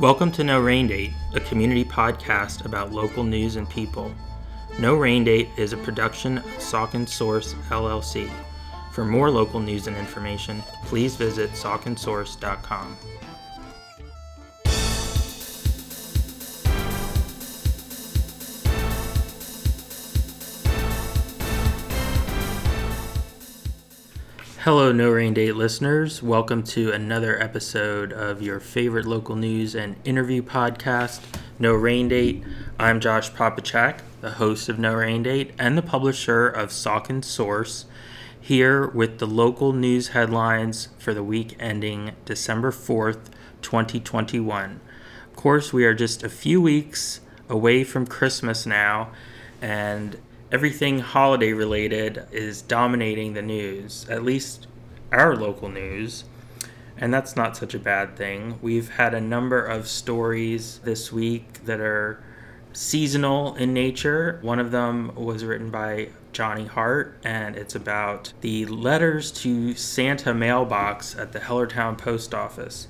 Welcome to No Rain Date, a community podcast about local news and people. No Rain Date is a production of Saucon Source LLC. For more local news and information, please visit sauconsource.com. Hello, No Rain Date listeners. Welcome to another episode of your favorite local news and interview podcast, No Rain Date. I'm Josh Popichak, the host of No Rain Date and the publisher of Saucon Source, here with the local news headlines for the week ending December 4th, 2021. Of course, we are just a few weeks away from Christmas now, and everything holiday related is dominating the news, at least our local news. And that's not such a bad thing. We've had a number of stories this week that are seasonal in nature. One of them was written by Johnny Hart, and it's about the letters to Santa mailbox at the Hellertown Post Office.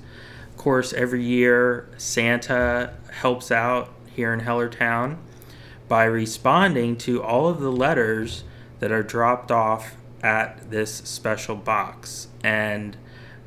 Of course, every year Santa helps out here in Hellertown by responding to all of the letters that are dropped off at this special box. And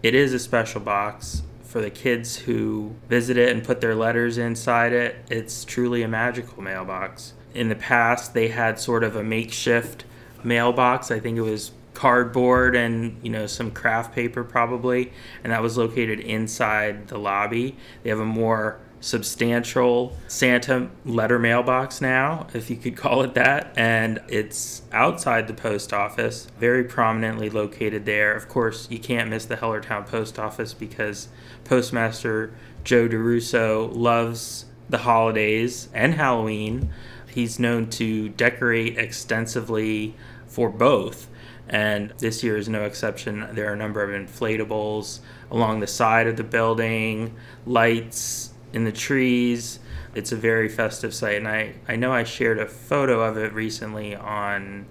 it is a special box for the kids who visit it and put their letters inside it. It's truly a magical mailbox. In the past, they had sort of a makeshift mailbox. I think it was cardboard and you know some craft paper probably and that was located inside the lobby they have a more substantial Santa letter mailbox now, if you could call it that. And it's outside the post office, very prominently located there. Of course, you can't miss the Hellertown post office because Postmaster Joe DeRusso loves the holidays and Halloween. He's known to decorate extensively for both. And this year is no exception. There are a number of inflatables along the side of the building, lights, in the trees. It's a very festive site, and I, I know I shared a photo of it recently on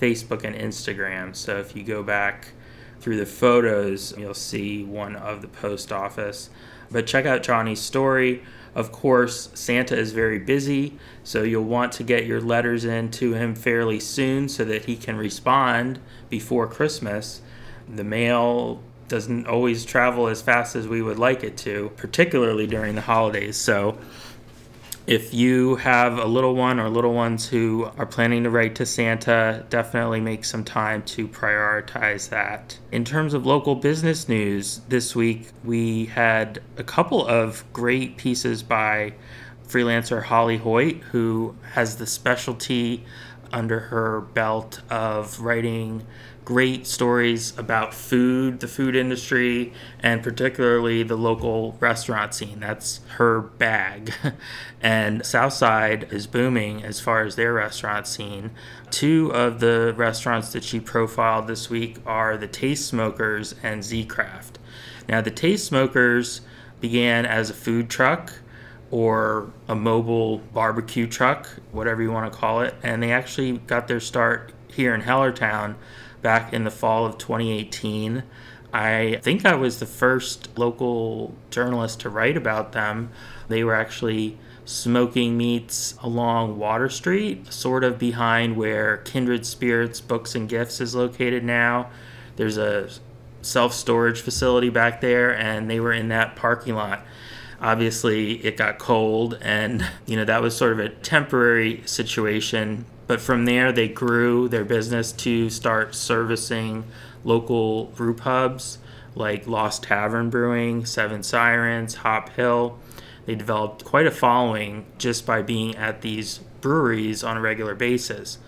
Facebook and Instagram. So if you go back through the photos, you'll see one of the post office. But check out Johnny's story. Of course, Santa is very busy, so you'll want to get your letters in to him fairly soon so that he can respond before Christmas. The mail doesn't always travel as fast as we would like it to, particularly during the holidays. So, if you have a little one or little ones who are planning to write to Santa, definitely make some time to prioritize that. In terms of local business news, this week we had a couple of great pieces by freelancer Holly Hoyt, who has the specialty under her belt of writing great stories about food, the food industry, and particularly the local restaurant scene. That's her bag. and Southside is booming as far as their restaurant scene. Two of the restaurants that she profiled this week are the Taste Smokers and Z Craft. Now, the Taste Smokers began as a food truck or a mobile barbecue truck, whatever you want to call it, and they actually got their start here in Hellertown back in the fall of 2018. I think I was the first local journalist to write about them. They were actually smoking meats along Water Street, sort of behind where Kindred Spirits Books and Gifts is located now. There's a self storage facility back there, and they were in that parking lot. Obviously, it got cold, and you know that was sort of a temporary situation but from there, they grew their business to start servicing local brew pubs like Lost Tavern Brewing, Seven Sirens, Hop Hill. They developed quite a following just by being at these breweries on a regular basis.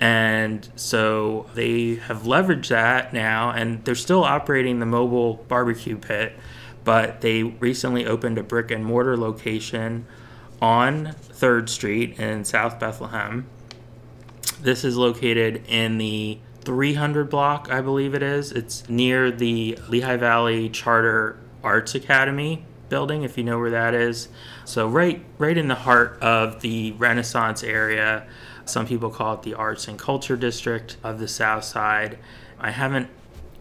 And so they have leveraged that now, and they're still operating the mobile barbecue pit, but they recently opened a brick and mortar location on 3rd Street in South Bethlehem this is located in the 300 block, I believe it is. It's near the Lehigh Valley Charter Arts Academy building, if you know where that is. So right, right in the heart of the Renaissance area. Some people call it the Arts and Culture District of the South Side. I haven't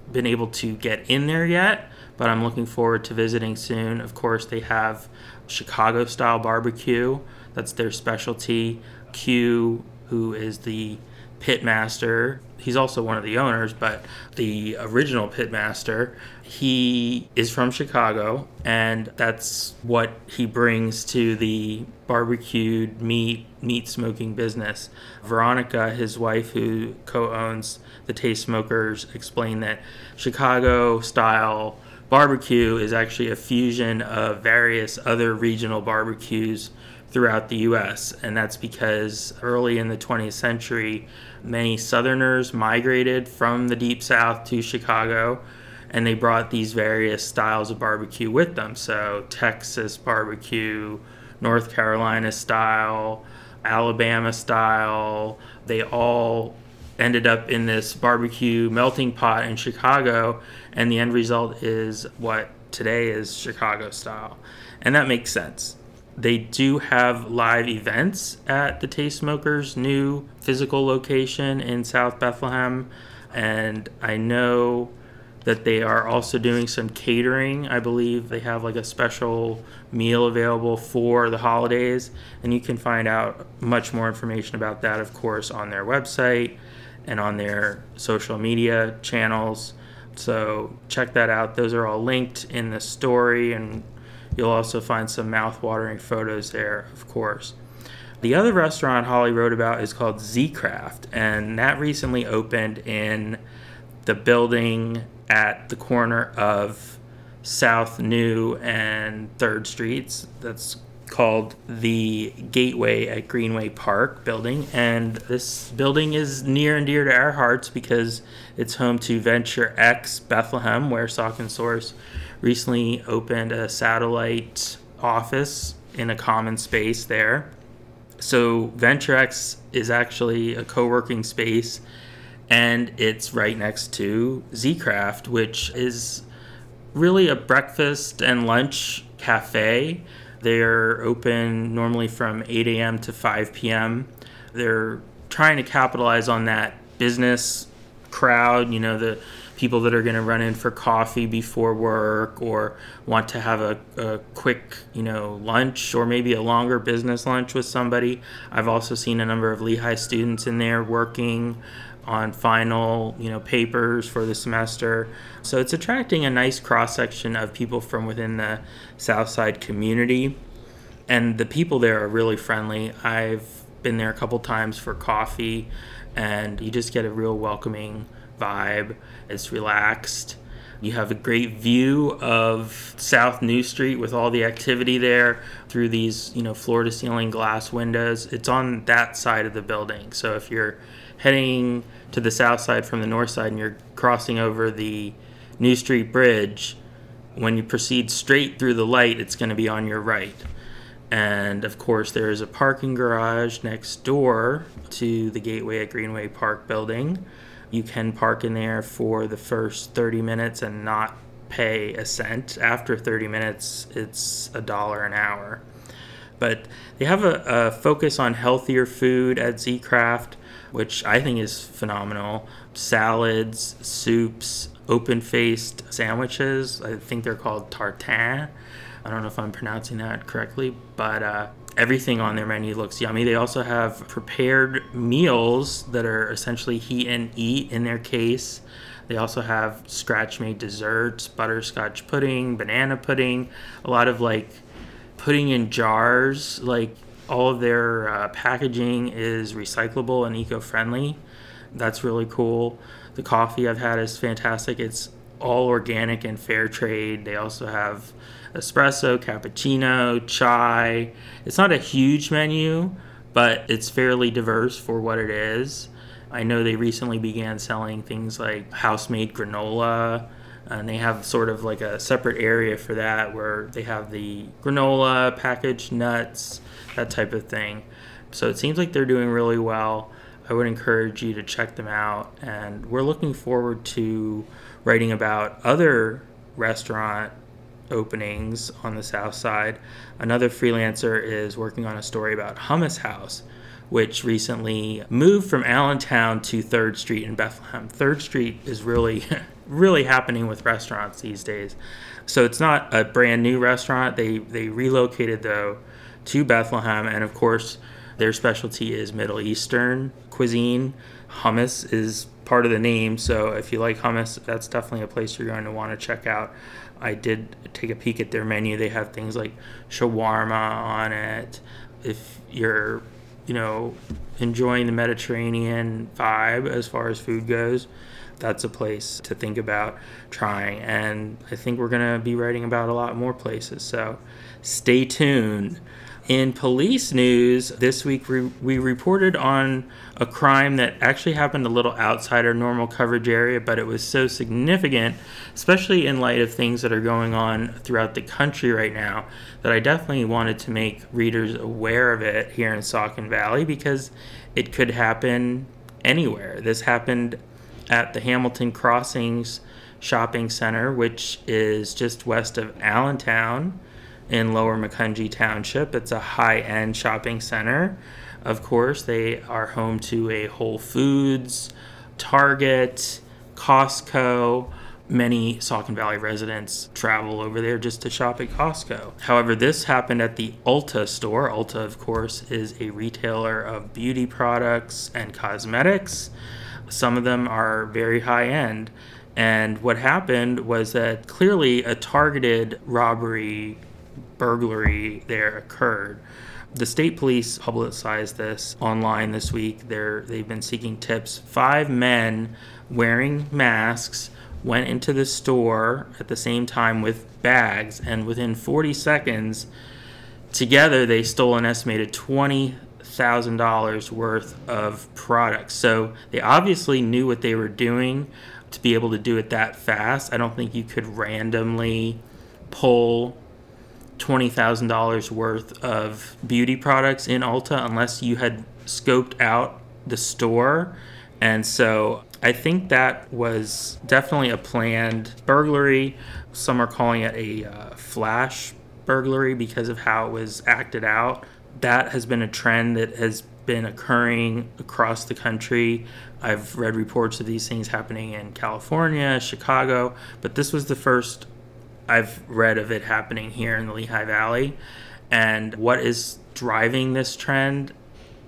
been able to get in there yet, but I'm looking forward to visiting soon. Of course, they have Chicago style barbecue, that's their specialty. Q, who is the pitmaster, he's also one of the owners, but the original pitmaster, he is from Chicago, and that's what he brings to the barbecued meat meat smoking business. Veronica, his wife, who co-owns the Taste Smokers, explained that Chicago style barbecue is actually a fusion of various other regional barbecues throughout the US. And that's because early in the 20th century, many Southerners migrated from the Deep South to Chicago and they brought these various styles of barbecue with them. So, Texas barbecue, North Carolina style, Alabama style, they all ended up in this barbecue melting pot in Chicago, and the end result is what today is Chicago style. And that makes sense they do have live events at the Taste Smokers' new physical location in South Bethlehem. And I know that they are also doing some catering. I believe they have like a special meal available for the holidays. And you can find out much more information about that, of course, on their website and on their social media channels. So check that out. Those are all linked in the story and You'll also find some mouth-watering photos there, of course. The other restaurant Holly wrote about is called Z Craft, and that recently opened in the building at the corner of South New and Third Streets. That's called the Gateway at Greenway Park building. And this building is near and dear to our hearts because it's home to Venture X Bethlehem, where Saucon Source recently opened a satellite office in a common space there. So VentureX is actually a co-working space and it's right next to Zcraft, which is really a breakfast and lunch cafe. They're open normally from 8 a.m. to 5 p.m. They're trying to capitalize on that business crowd, you know, the people that are going to run in for coffee before work or want to have a, a quick, you know, lunch or maybe a longer business lunch with somebody. I've also seen a number of Lehigh students in there working on final, you know, papers for the semester. So it's attracting a nice cross section of people from within the Southside community. And the people there are really friendly. I've been there a couple times for coffee and you just get a real welcoming vibe. It's relaxed. You have a great view of South New Street with all the activity there through these, you know, floor to ceiling glass windows. It's on that side of the building. So if you're heading to the south side from the north side and you're crossing over the New Street Bridge, when you proceed straight through the light, it's going to be on your right. And of course, there is a parking garage next door to the Gateway at Greenway Park building you can park in there for the first 30 minutes and not pay a cent. After 30 minutes, it's a dollar an hour. But they have a, a focus on healthier food at Z Craft, which I think is phenomenal. Salads, soups, open faced sandwiches. I think they're called tartare. I don't know if I'm pronouncing that correctly, but uh, everything on their menu looks yummy. They also have prepared meals that are essentially heat and eat in their case. They also have scratch made desserts, butterscotch pudding, banana pudding, a lot of like pudding in jars. Like all of their uh, packaging is recyclable and eco friendly. That's really cool. The coffee I've had is fantastic. It's all organic and fair trade. They also have espresso, cappuccino, chai. It's not a huge menu, but it's fairly diverse for what it is. I know they recently began selling things like house made granola, and they have sort of like a separate area for that where they have the granola, packaged nuts, that type of thing. So it seems like they're doing really well. I would encourage you to check them out, and we're looking forward to writing about other restaurant openings on the south side. Another freelancer is working on a story about Hummus House, which recently moved from Allentown to 3rd Street in Bethlehem. 3rd Street is really really happening with restaurants these days. So it's not a brand new restaurant. They they relocated though to Bethlehem, and of course their specialty is Middle Eastern cuisine. Hummus is part of the name, so if you like hummus, that's definitely a place you're going to want to check out. I did take a peek at their menu. They have things like shawarma on it. If you're, you know, enjoying the Mediterranean vibe as far as food goes, that's a place to think about trying. And I think we're going to be writing about a lot more places. So stay tuned. In police news, this week we, we reported on a crime that actually happened a little outside our normal coverage area, but it was so significant, especially in light of things that are going on throughout the country right now, that I definitely wanted to make readers aware of it here in Saucon Valley because it could happen anywhere. This happened at the Hamilton Crossings Shopping Center, which is just west of Allentown in Lower Macungie Township. It's a high end shopping center. Of course, they are home to a Whole Foods, Target, Costco. Many Saucon Valley residents travel over there just to shop at Costco. However, this happened at the Ulta store. Ulta, of course, is a retailer of beauty products and cosmetics. Some of them are very high end. And what happened was that clearly a targeted robbery burglary there occurred. The state police publicized this online this week. They're, they've been seeking tips. Five men wearing masks went into the store at the same time with bags, and within 40 seconds, together they stole an estimated $20,000 worth of products. So they obviously knew what they were doing to be able to do it that fast. I don't think you could randomly pull $20,000 worth of beauty products in Ulta unless you had scoped out the store. And so I think that was definitely a planned burglary. Some are calling it a uh, flash burglary because of how it was acted out. That has been a trend that has been occurring across the country. I've read reports of these things happening in California, Chicago, but this was the first I've read of it happening here in the Lehigh Valley. And what is driving this trend?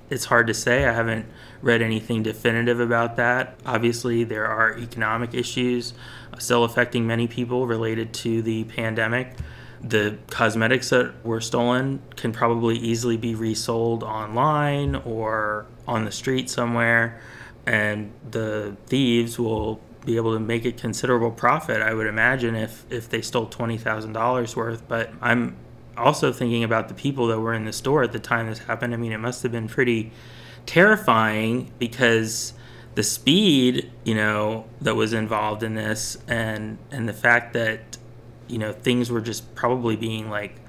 It's hard to say. I haven't read anything definitive about that. Obviously, there are economic issues still affecting many people related to the pandemic. The cosmetics that were stolen can probably easily be resold online or on the street somewhere, and the thieves will be able to make a considerable profit, I would imagine, if, if they stole $20,000 worth. But I'm also thinking about the people that were in the store at the time this happened. I mean, it must have been pretty terrifying because the speed, you know, that was involved in this and and the fact that you know things were just probably being like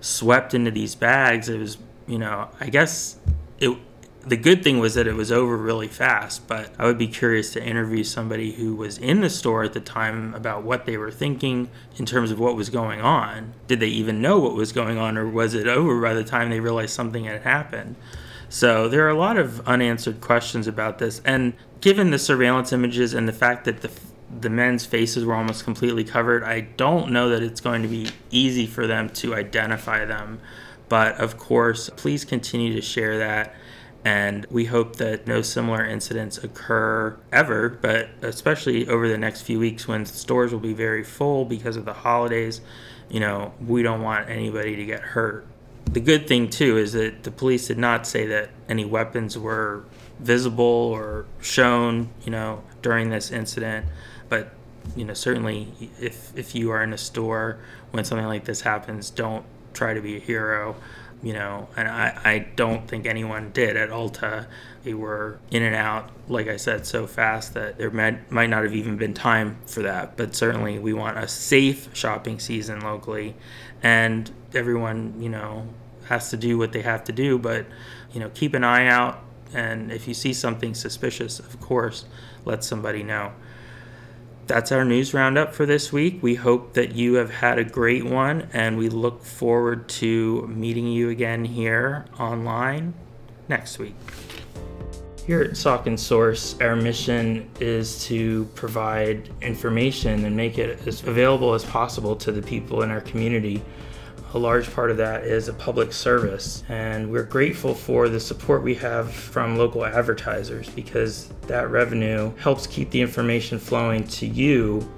swept into these bags it was you know i guess it the good thing was that it was over really fast, but I would be curious to interview somebody who was in the store at the time about what they were thinking in terms of what was going on. Did they even know what was going on, or was it over by the time they realized something had happened? So there are a lot of unanswered questions about this. And given the surveillance images and the fact that the the men's faces were almost completely covered, I don't know that it's going to be easy for them to identify them. But of course, please continue to share that and we hope that no similar incidents occur ever, but especially over the next few weeks when stores will be very full because of the holidays. You know, we don't want anybody to get hurt. The good thing, too, is that the police did not say that any weapons were visible or shown, you know, during this incident. But, you know, certainly if, if you are in a store when something like this happens, don't try to be a hero you know, and I, I don't think anyone did at Ulta. They were in and out, like I said, so fast that there might, might not have even been time for that. But certainly, we want a safe shopping season locally, and everyone, you know, has to do what they have to do. But, you know, keep an eye out, and if you see something suspicious, of course, let somebody know that's our news roundup for this week. We hope that you have had a great one, and we look forward to meeting you again here online next week. Here at Saucon Source, our mission is to provide information and make it as available as possible to the people in our community. A large part of that is a public service, and we're grateful for the support we have from local advertisers because that revenue helps keep the information flowing to you,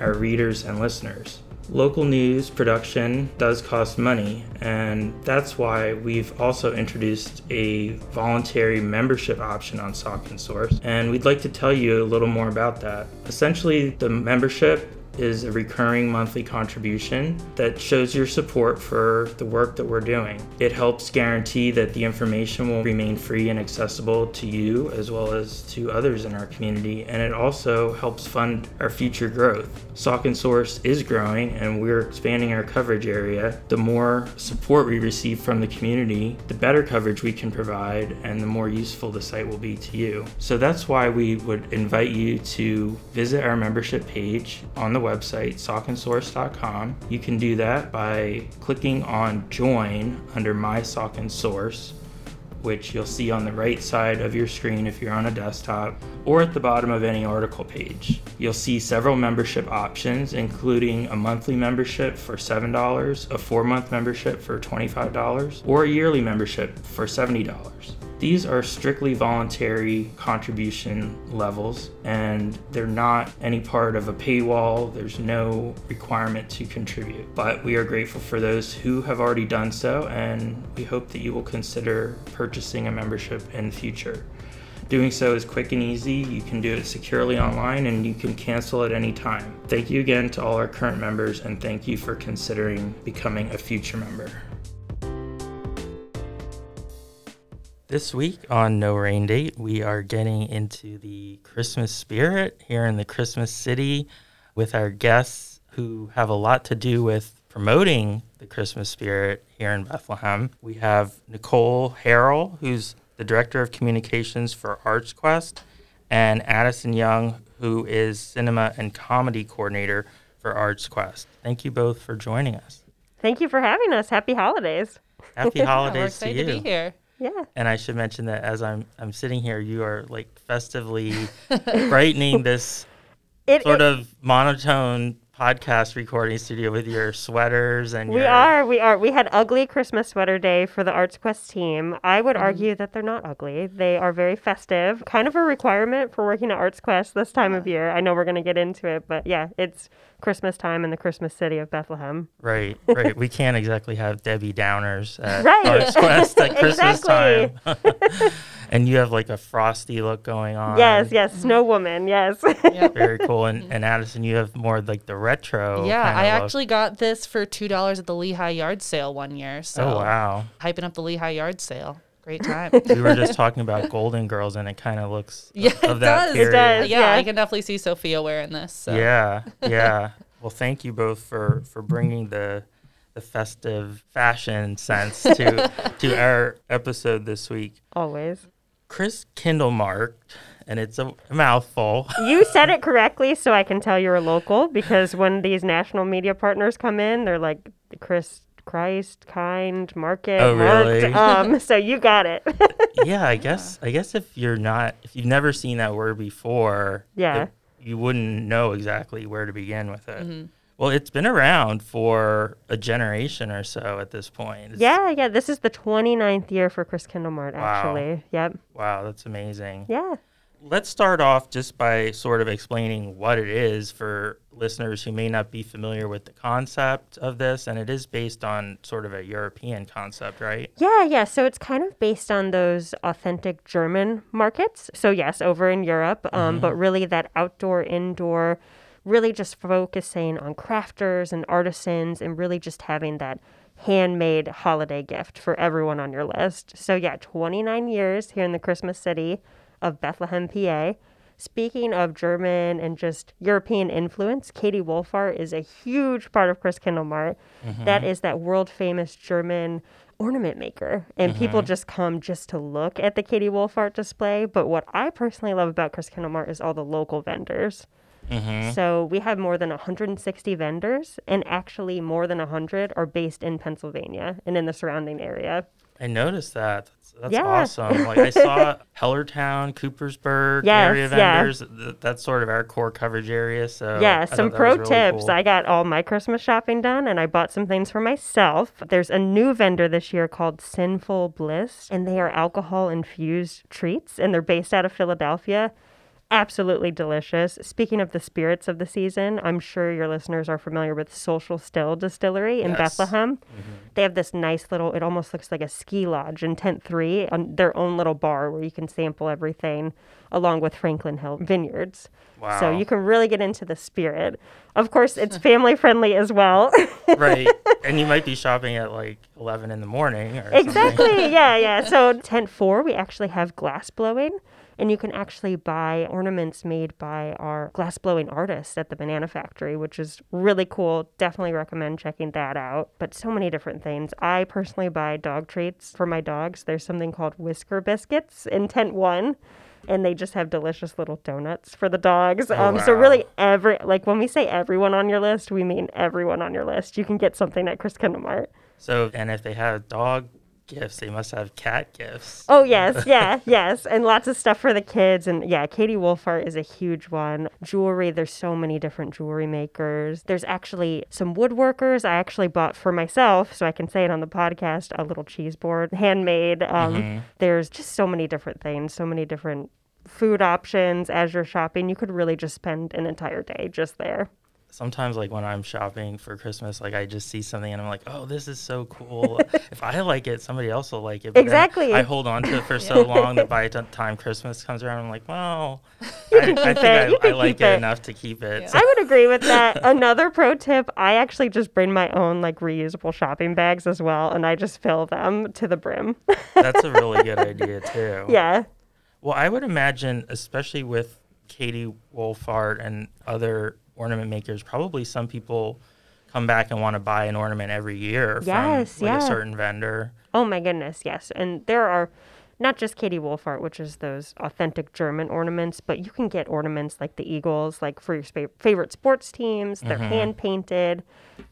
our readers and listeners. Local news production does cost money, and that's why we've also introduced a voluntary membership option on Saucon Source. And we'd like to tell you a little more about that. Essentially, the membership is a recurring monthly contribution that shows your support for the work that we're doing. It helps guarantee that the information will remain free and accessible to you as well as to others in our community, and it also helps fund our future growth. Saucon Source is growing and we're expanding our coverage area. The more support we receive from the community, the better coverage we can provide and the more useful the site will be to you. So that's why we would invite you to visit our membership page on the sauconsource.com. You can do that by clicking on Join under My Saucon Source, which you'll see on the right side of your screen if you're on a desktop, or at the bottom of any article page. You'll see several membership options, including a monthly membership for $7, a four month membership for $25, or a yearly membership for $70. These are strictly voluntary contribution levels, and they're not any part of a paywall. There's no requirement to contribute. But we are grateful for those who have already done so, and we hope that you will consider purchasing a membership in the future. Doing so is quick and easy. You can do it securely online and you can cancel at any time. Thank you again to all our current members, and thank you for considering becoming a future member. This week on No Rain Date, we are getting into the Christmas spirit here in the Christmas city with our guests who have a lot to do with promoting the Christmas spirit here in Bethlehem. We have Nicole Harrell, who's the Director of Communications for ArtsQuest, and Addyson Young, who is Cinema and Comedy Coordinator for ArtsQuest. Thank you both for joining us. Thank you for having us. Happy holidays. Happy Yeah, we're holidays to excited you. to be here. Yeah. And I should mention that as I'm I'm sitting here, you are like festively brightening this It, sort it- of monotone podcast recording studio with your sweaters and we your are, we are. We had ugly Christmas sweater day for the ArtsQuest team. I would mm-hmm. argue that they're not ugly. They are very festive. Kind of a requirement for working at ArtsQuest this time of year. I know we're going to get into it, but yeah, it's Christmas time in the Christmas city of Bethlehem. right, right. We can't exactly have Debbie Downers at Right. ArtsQuest at Christmas time. and you have like a frosty look going on. yes, yes, Snow Woman, yes. Yeah. Very cool. And, and Addyson, you have more like the retro. Yeah, kinda I look. actually got this for two dollars at the Lehigh Yard Sale one year. So Oh wow. hyping up the Lehigh Yard Sale. Great time. we were just talking about Golden Girls, and it kind of looks yeah, of, of it that does. period. does. Yeah, Yeah. I can definitely see Sophia wearing this. So. Yeah, yeah. well, thank you both for for bringing the the festive fashion sense to to our episode this week. Always. Chris Kindlemark, and it's a mouthful. You said it correctly, so I can tell you're a local because when these national media partners come in, they're like Chris Christ, kind, market, Oh, really? marked. Um, so you got it. yeah, I guess I guess if you're not if you've never seen that word before, Yeah. it- you wouldn't know exactly where to begin with it. Well, it's been around for a generation or so at this point. It's- yeah, yeah. This is the 29th year for Christkindlmarkt, Wow. actually. Yep. Wow, that's amazing. Yeah. Let's start off just by sort of explaining what it is for listeners who may not be familiar with the concept of this. And it is based on sort of a European concept, right? Yeah, yeah. So it's kind of based on those authentic German markets. So, yes, over in Europe, um, but really that outdoor, indoor, really just focusing on crafters and artisans and really just having that handmade holiday gift for everyone on your list. So, yeah, 29 years here in the Christmas city of Bethlehem, PA. Speaking of German and just European influence, Käthe Wohlfahrt is a huge part of Christkindlmarkt. Mm-hmm. That is that world famous German ornament maker. And mm-hmm. people just come just to look at the Käthe Wohlfahrt display. But what I personally love about Christkindlmarkt is all the local vendors. Mm-hmm. So we have more than 160 vendors, and actually more than 100 are based in Pennsylvania and in the surrounding area. I noticed that. That's, that's Yeah. awesome. Like I saw Hellertown, Coopersburg Yes, area yeah. vendors. Th- That's sort of our core coverage area. So Yeah, I some pro really tips. cool. I got all my Christmas shopping done and I bought some things for myself. There's a new vendor this year called Sinful Bliss, and they are alcohol infused treats, and they're based out of Philadelphia. Absolutely delicious. Speaking of the spirits of the season, I'm sure your listeners are familiar with Social Still Distillery in Yes. Bethlehem. Mm-hmm. They have this nice little, it almost looks like a ski lodge in Tent 3, on their own little bar where you can sample everything along with Franklin Hill Vineyards. Wow. So you can really get into the spirit. Of course, it's family friendly as well. right. And you might be shopping at like 11 in the morning or something. exactly. Yeah, yeah. So tent four, we actually have glass blowing. And you can actually buy ornaments made by our glass blowing artists at the Banana Factory, which is really cool. Definitely recommend checking that out. But so many different things. I personally buy dog treats for my dogs. There's something called Whisker Biscuits in tent one. And they just have delicious little donuts for the dogs. um, So wow. really, every like when we say everyone on your list, we mean everyone on your list. You can get something at Christkindlmarkt. So, and if they have dog gifts, they must have cat gifts. Oh yes, yeah, yes, and lots of stuff for the kids. And yeah, Käthe Wohlfahrt is a huge one. Jewelry, there's so many different jewelry makers. There's actually some woodworkers. I actually bought for myself, so I can say it on the podcast, a little cheese board, handmade. Um, There's just so many different things, so many different food options as you're shopping. You could really just spend an entire day just there. Sometimes, like when I'm shopping for Christmas, like I just see something and I'm like, oh, this is so cool. if I like it, somebody else will like it. But Exactly. I hold on to it for so long that by the time Christmas comes around, I'm like, well, I, I think it. I, You I like it, it. enough to keep it. Yeah. So- I would agree with that. Another pro tip I actually just bring my own like reusable shopping bags as well, and I just fill them to the brim. that's a really good idea too. yeah. Well, I would imagine, especially with Käthe Wohlfahrt and other ornament makers, probably some people come back and want to buy an ornament every year Yes, from like yeah. a certain vendor. Oh my goodness, yes. And there are not just Käthe Wohlfahrt, which is those authentic German ornaments, but you can get ornaments like the Eagles, like for your spa- favorite sports teams. They're hand painted.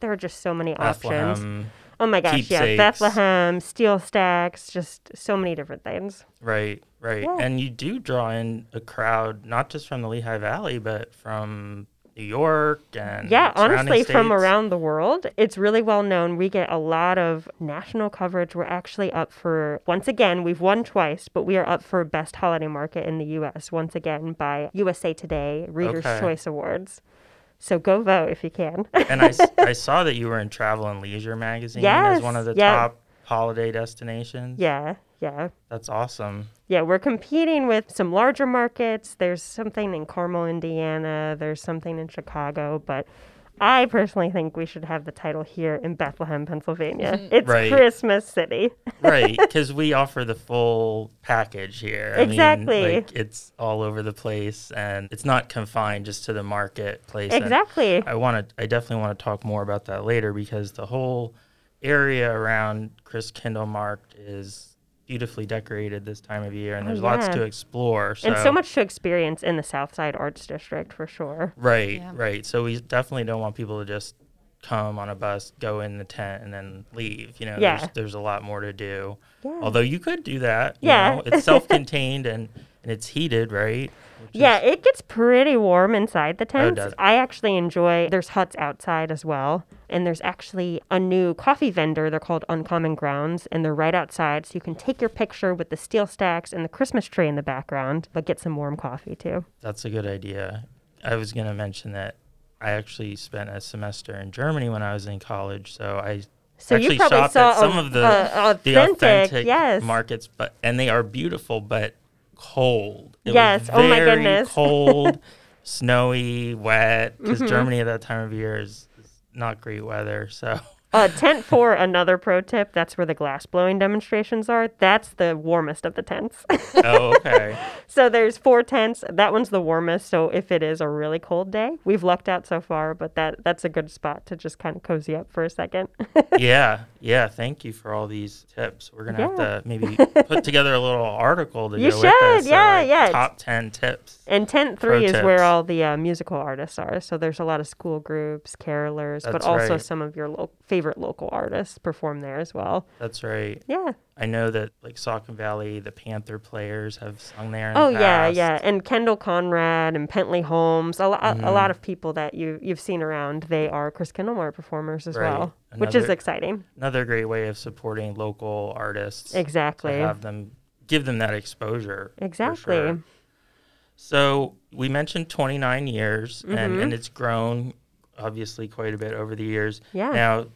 There are just so many options. Mm-hmm. Bethlehem, Oh my gosh, yeah. Bethlehem, SteelStacks, just so many different things. right, right. Yeah. And you do draw in a crowd, not just from the Lehigh Valley, but from New York and Yeah, honestly, from around the world. It's really well known. We get a lot of national coverage. We're actually up for, once again, we've won twice, but we are up for Best Holiday Market in the U.S. once again by USA Today Reader's Okay. Choice Awards. So go vote if you can. and I, I saw that you were in Travel and Leisure magazine as one of the yeah. top holiday destinations. yeah, yeah. That's awesome. Yeah, we're competing with some larger markets. There's something in Carmel, Indiana. There's something in Chicago, but I personally think we should have the title here in Bethlehem, Pennsylvania. Mm-hmm. It's Right. Christmas City. right because we offer the full package here I mean, Exactly. like, it's all over the place and it's not confined just to the marketplace And Exactly. i want to i definitely want to talk more about that later because the whole area around Christkindlmarkt is beautifully decorated this time of year and Oh, there's lots to explore so, And so much to experience in the Southside Arts District for sure. right Yeah. right so we definitely don't want people to just come on a bus go in the tent and then leave you know Yeah. there's, there's a lot more to do Yeah. Although you could do that. you Yeah. know, it's self-contained and, and it's heated, right? Which is- Yeah, it gets pretty warm inside the oh, tents. does it? I actually enjoy there's huts outside as well. And there's actually a new coffee vendor. They're called Uncommon Grounds, and they're right outside. So you can take your picture with the SteelStacks and the Christmas tree in the background, but get some warm coffee too. that's a good idea. I was going to mention that I actually spent a semester in Germany when I was in college, so I So actually you probably shopped saw at some a- of the a- the authentic, authentic yes. markets, but and they are beautiful, but cold. It was Yes, oh my very goodness. cold, snowy, wet. Because Mm-hmm. Germany at that time of year is not great weather. So Uh, tent four, another pro tip. That's where the glass blowing demonstrations are. That's the warmest of the tents. oh, okay. so there's four tents. That one's the warmest. So if it is a really cold day, we've lucked out so far. But that that's a good spot to just kind of cozy up for a second. yeah, yeah. Thank you for all these tips. We're gonna Yeah. have to maybe put together a little article to You go with should, this. so, yeah, like, yeah. Top ten tips. and tent Pro three is where all the uh, musical artists are. So there's a lot of school groups, carolers, but also right. some of your lo- favorite local artists perform there as well. That's right. Yeah. I know that like Saucon Valley, the Panther players have sung there. Oh the yeah, yeah, and Kendall Conrad and Pentley Holmes, a, lo- a- a Mm-hmm. lot of people that you you've seen around. They are Christkindlmarkt performers as Right. well, which is exciting. Another great way of supporting local artists. to Exactly. have them give them that exposure. Exactly. sure. So we mentioned 29 years, and, Mm-hmm. and it's grown obviously quite a bit over the years. Yeah. Now,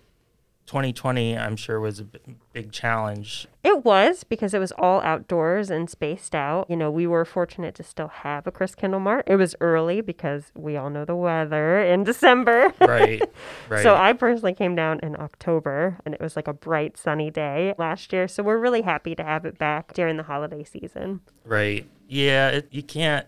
2020, I'm sure, was a b- big challenge. It was because it was all outdoors and spaced out. You know, we were fortunate to still have a Christkindlmarkt. It was early because we all know the weather in December. Right. right. So I personally came down in October and it was like a bright sunny day last year. So we're really happy to have it back during the holiday season. right. Yeah. It, you can't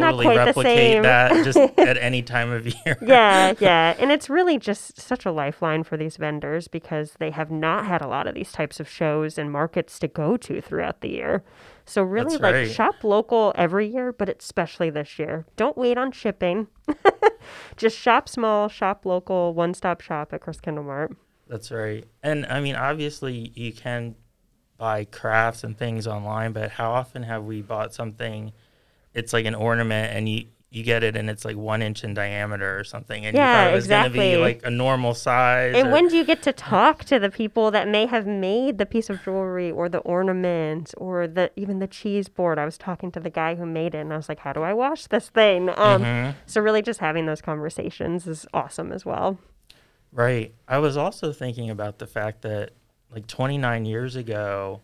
totally replicate that just at any time of year. Yeah, yeah. And it's really just such a lifeline for these vendors because they have not had a lot of these types of shows and markets to go to throughout the year. So really That's like right. shop local every year, but especially this year. Don't wait on shipping. just shop small, shop local, one-stop shop at Christkindlmarkt. That's right. And I mean, obviously, you can buy crafts and things online, but how often have we bought something? It's like an ornament, and you you get it, and it's like one inch in diameter or something, and Yeah, you thought it was going to exactly. be like a normal size. And or- when do you get to talk to the people that may have made the piece of jewelry or the ornament or the even the cheese board? I was talking to the guy who made it and I was like, How do I wash this thing? Um Mhm. so really just having those conversations is awesome as well. Right. I was also thinking about the fact that like 29 years ago,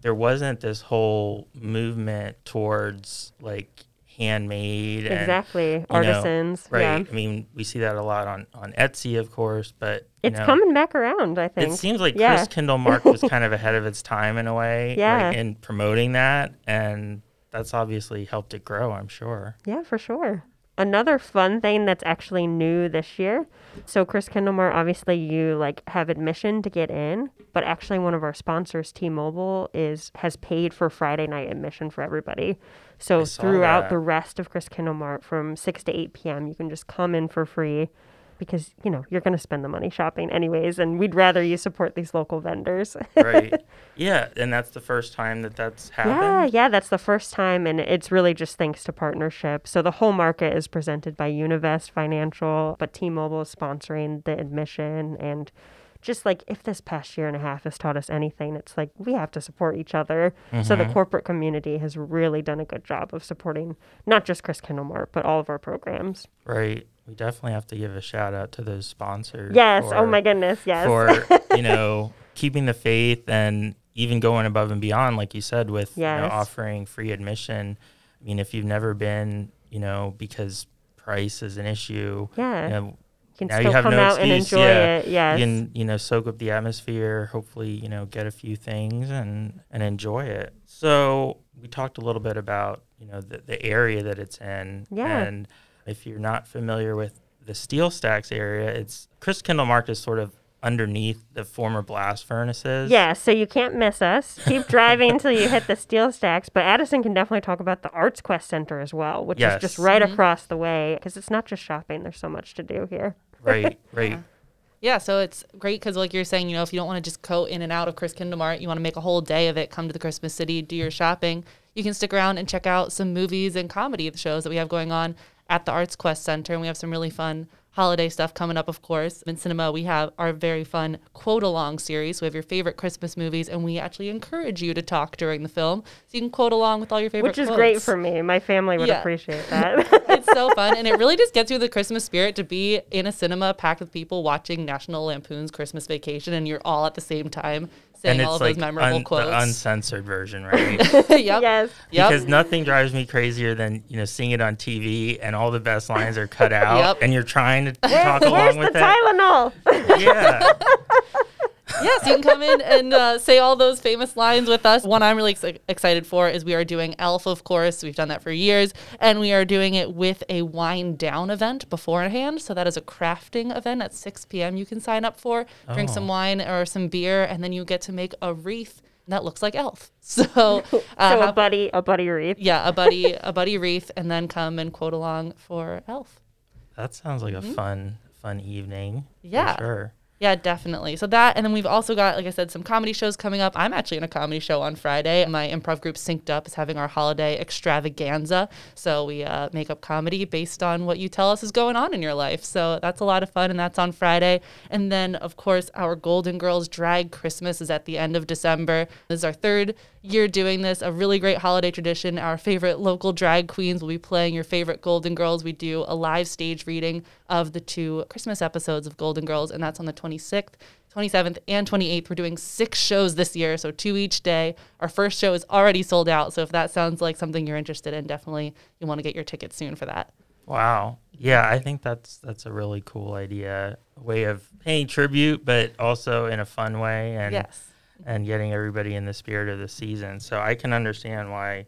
there wasn't this whole movement towards like handmade and exactly. know, Artisans. right. Yeah. I mean, we see that a lot on on Etsy, of course, but you It's know, coming back around, I think. It seems like yeah. Chris Kindle Mark was kind of ahead of its time in a way, Yeah. like in promoting that, and that's obviously helped it grow. I'm sure. Yeah, for sure. Another fun thing that's actually new this year. So Christkindlmarkt, obviously you like have admission to get in, but actually one of our sponsors, T-Mobile, is has paid for Friday night admission for everybody. So throughout that. the rest of Christkindlmarkt from 6 to 8 p.m., you can just come in for free because, you know, you're going to spend the money shopping anyways and we'd rather you support these local vendors. Right. yeah, and that's the first time that that's happened. yeah, yeah that's the first time, and it's really just thanks to partnership. So the whole market is presented by Univest Financial, but T-Mobile is sponsoring the admission, and just like if this past year and a half has taught us anything, it's like we have to support each other. So the mm-hmm. corporate community has really done a good job of supporting not just Christkindlmarkt, but all of our programs. Right. We definitely have to give a shout out to those sponsors. Yes. oh my goodness. Yes. For you know keeping the faith and even going above and beyond, like you said, with you know, offering free admission. I mean, if you've never been, you know, because price is an issue. yeah. You know, you now you have come no out and excuse, enjoy yeah. it. Yes. you can you know soak up the atmosphere hopefully you know get a few things and and enjoy it so we talked a little bit about you know the, the area that it's in Yeah. and if you're not familiar with the SteelStacks area it's Christkindlmarkt is sort of underneath the former blast furnaces Yeah, so you can't miss us. Keep driving until you hit the SteelStacks. But Addyson can definitely talk about the ArtsQuest Center as well, which is just Yes. right mm-hmm. across the way because it's not just shopping. There's so much to do here. right right Yeah, so it's great because, like you're saying, you know, if you don't want to just go in and out of Christkindlmarkt, you want to make a whole day of it, come to the Christmas City, do your shopping, you can stick around and check out some movies and comedy shows that we have going on at the ArtsQuest Center. And we have some really fun holiday stuff coming up, of course. In cinema, we have our very fun quote along series. We have your favorite Christmas movies, and we actually encourage you to talk during the film. So you can quote along with all your favorite Which is great for me. My family would Yeah. appreciate that. it's so fun and it really just gets you the christmas spirit to be in a cinema packed with people watching national lampoon's christmas vacation and you're all at the same time saying and all it's of like those memorable un- quotes the uncensored version right yep yes. yep Because nothing drives me crazier than you know seeing it on TV and all the best lines are cut out, Yep. and you're trying to talk Where's along with it. Tylenol? Yeah, yes you can come in and uh, say all those famous lines with us one i'm really ex- excited for is we are doing elf of course we've done that for years and we are doing it with a wind down event beforehand so that is a crafting event at 6 p.m you can sign up for drink some Oh. wine or some beer and then you get to make a wreath that looks like elf so, uh, so a have- buddy, a buddy wreath. yeah, a buddy, a buddy wreath, and then come and quote along for Elf. that sounds like a fun, fun evening. for Mm-hmm. Yeah. sure. Yeah, definitely. So that, and then we've also got, like I said, some comedy shows coming up. I'm actually in a comedy show on Friday. My improv group Synced Up is having our holiday extravaganza. So we uh, make up comedy based on what you tell us is going on in your life. So that's a lot of fun, and that's on Friday. And then, of course, our Golden Girls Drag Christmas is at the end of December. This is our third year doing this, a really great holiday tradition. Our favorite local drag queens will be playing your favorite Golden Girls. We do a live stage reading of the two Christmas episodes of Golden Girls, and that's on the 26th. 27th and 28th. We're doing six shows this year, so two each day. Our first show is already sold out, so if that sounds like something you're interested in, definitely you want to get your tickets soon for that. Wow. Yeah, I think that's that's a really cool idea, a way of paying tribute, but also in a fun way, and yes. And getting everybody in the spirit of the season. So I can understand why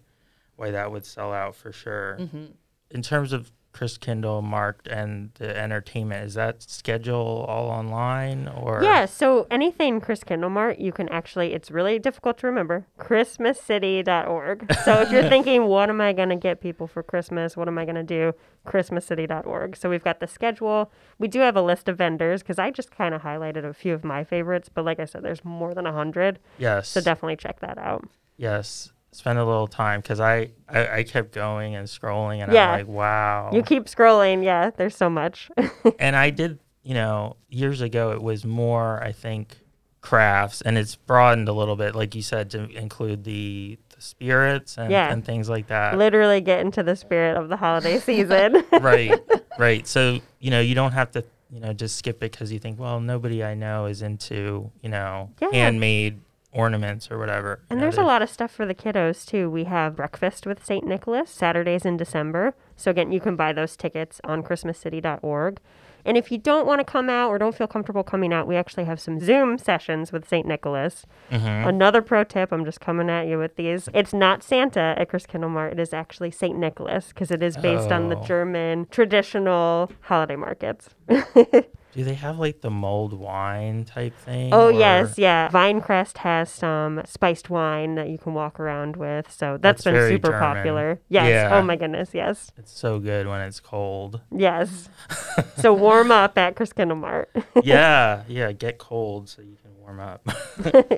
why that would sell out for sure. Mm-hmm. In terms of Christkindlmarkt and the entertainment, is that schedule all online or Yeah, so anything Christkindlmarkt, you can actually, it's really difficult to remember, christmascity.org. So if you're thinking, what am I going to get people for Christmas? What am I going to do? christmascity.org. So we've got the schedule. We do have a list of vendors because I just kind of highlighted a few of my favorites, but like I said, there's more than a 100. Yes. So definitely check that out. yes. Spend a little time because I, I I kept going and scrolling and Yeah. I'm like, wow. You keep scrolling. Yeah, there's so much. and I did, you know, years ago it was more, I think, crafts, and it's broadened a little bit, like you said, to include the, the spirits and, Yeah. and things like that. Literally get into the spirit of the holiday season. right, right. So you know, you don't have to, you know, just skip it because you think, well, nobody I know is into, you know, Yeah. handmade ornaments or whatever. And know, there's a lot of stuff for the kiddos too. We have breakfast with St. Nicholas Saturdays in December. So again, you can buy those tickets on christmascity.org. And if you don't want to come out or don't feel comfortable coming out, we actually have some Zoom sessions with St. Nicholas. Mhm. Another pro tip, I'm just coming at you with these. It's not Santa at Christkindlmarkt. It is actually St. Nicholas because it is based on the Oh. German traditional holiday markets. Do they have like the mulled wine type thing? Oh or- yes, yeah. Vynecrest has some spiced wine that you can walk around with, so That's that's been super German. popular. Yes. Yeah. Oh my goodness. Yes. It's so good when it's cold. Yes. so warm up at Christkindlmarkt. yeah, yeah. Get cold so you can warm up.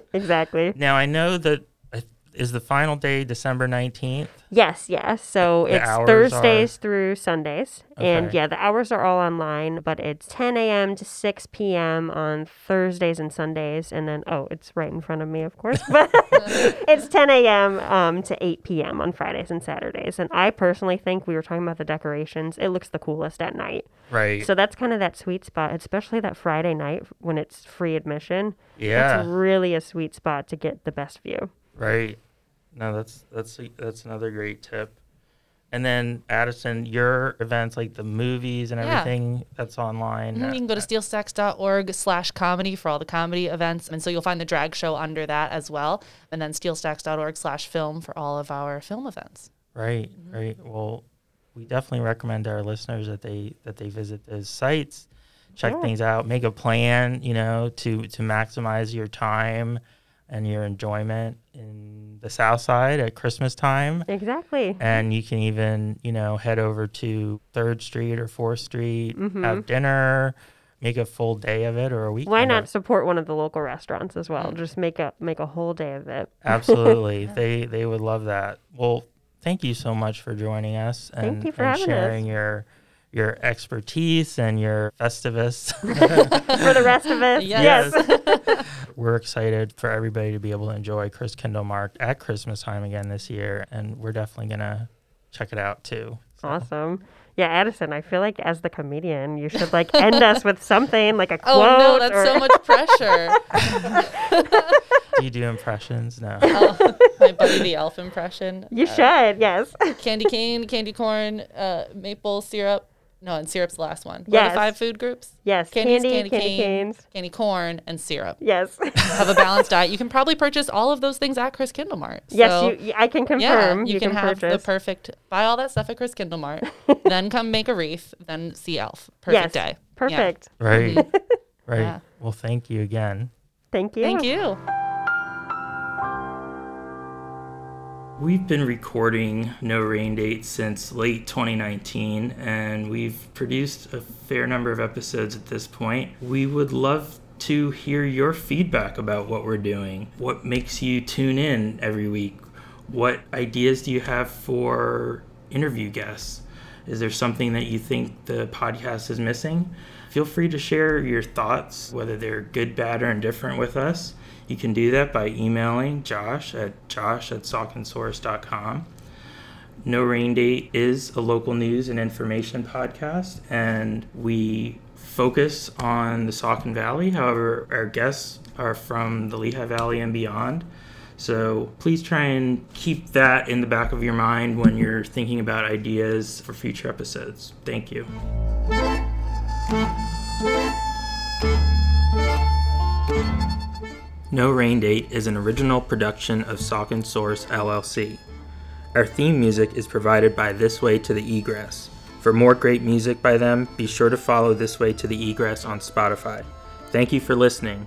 exactly. now I know that is the final day December nineteenth. Yes. Yes. So The it's Thursdays through Sundays, and yeah, the hours are all online, but it's 10 a.m. to 6 p.m. on Thursdays and Sundays, and then oh, it's right in front of me, of course, but it's 10 a.m. Um, to 8 p.m. on Fridays and Saturdays. And I personally think we were talking about the decorations; it looks the coolest at night. Right. So that's kind of that sweet spot, especially that Friday night when it's free admission. yeah. It's really a sweet spot to get the best view. Right. No, that's that's that's another great tip. And then Addyson, your events like the movies and Yeah. everything that's online. Mhm, You can go to steelstacks.org slash comedy for all the comedy events. And so you'll find the drag show under that as well. And then steelstacks.org slash film for all of our film events. Right, right. Well, we definitely recommend to our listeners that they that they visit those sites, check things out, make a plan, you know, to to maximize your time and your enjoyment in the South Side at Christmas time. Exactly. And you can even, you know, head over to Third Street or Fourth Street, Mhm. have dinner, make a full day of it or a week. Why not support one of the local restaurants as well? Just make a make a whole day of it. Absolutely. they they would love that. Well, thank you so much for joining us and, Thank you for and having us. sharing your your expertise and your festivus. For the rest of us, Yes. yes. we're excited for everybody to be able to enjoy Christkindlmarkt at Christmas time again this year, and we're definitely gonna check it out too. So, awesome. Yeah, Addyson, I feel like as the comedian, you should like end us with something like a quote. Oh, no, that's or- so much pressure. Do you do impressions? No. Oh, my Buddy the Elf impression. You Uh, should, yes. Candy cane, candy corn, uh, maple syrup. No, and syrup's the last one. What are Yes. the five food groups? Yes, Candies, candy, candy, candy cane, canes. candy corn, and syrup. Yes. Have a balanced diet. You can probably purchase all of those things at Christkindlmarkt. yes, you, I can yeah, confirm. you, can, have purchase. the perfect. Buy all that stuff at Christkindlmarkt. then come make a wreath. Then see Elf. Perfect yes. day. Perfect. Right. Mm-hmm. Right. Yeah. Well, thank you again. Thank you. Thank you. We've been recording No Rain Date since late 2019, and we've produced a fair number of episodes at this point. We would love to hear your feedback about what we're doing. What makes you tune in every week? What ideas do you have for interview guests? Is there something that you think the podcast is missing? Feel free to share your thoughts, whether they're good, bad, or indifferent with us. You can do that by emailing Josh at josh at sauconsource.com. No Rain Date is a local news and information podcast, and we focus on the Saucon Valley. However, our guests are from the Lehigh Valley and beyond. So please try and keep that in the back of your mind when you're thinking about ideas for future episodes. Thank you. No Rain Date is an original production of Saucon Source LLC. Our theme music is provided by This Way to the Egress. For more great music by them, be sure to follow This Way to the Egress on Spotify. Thank you for listening.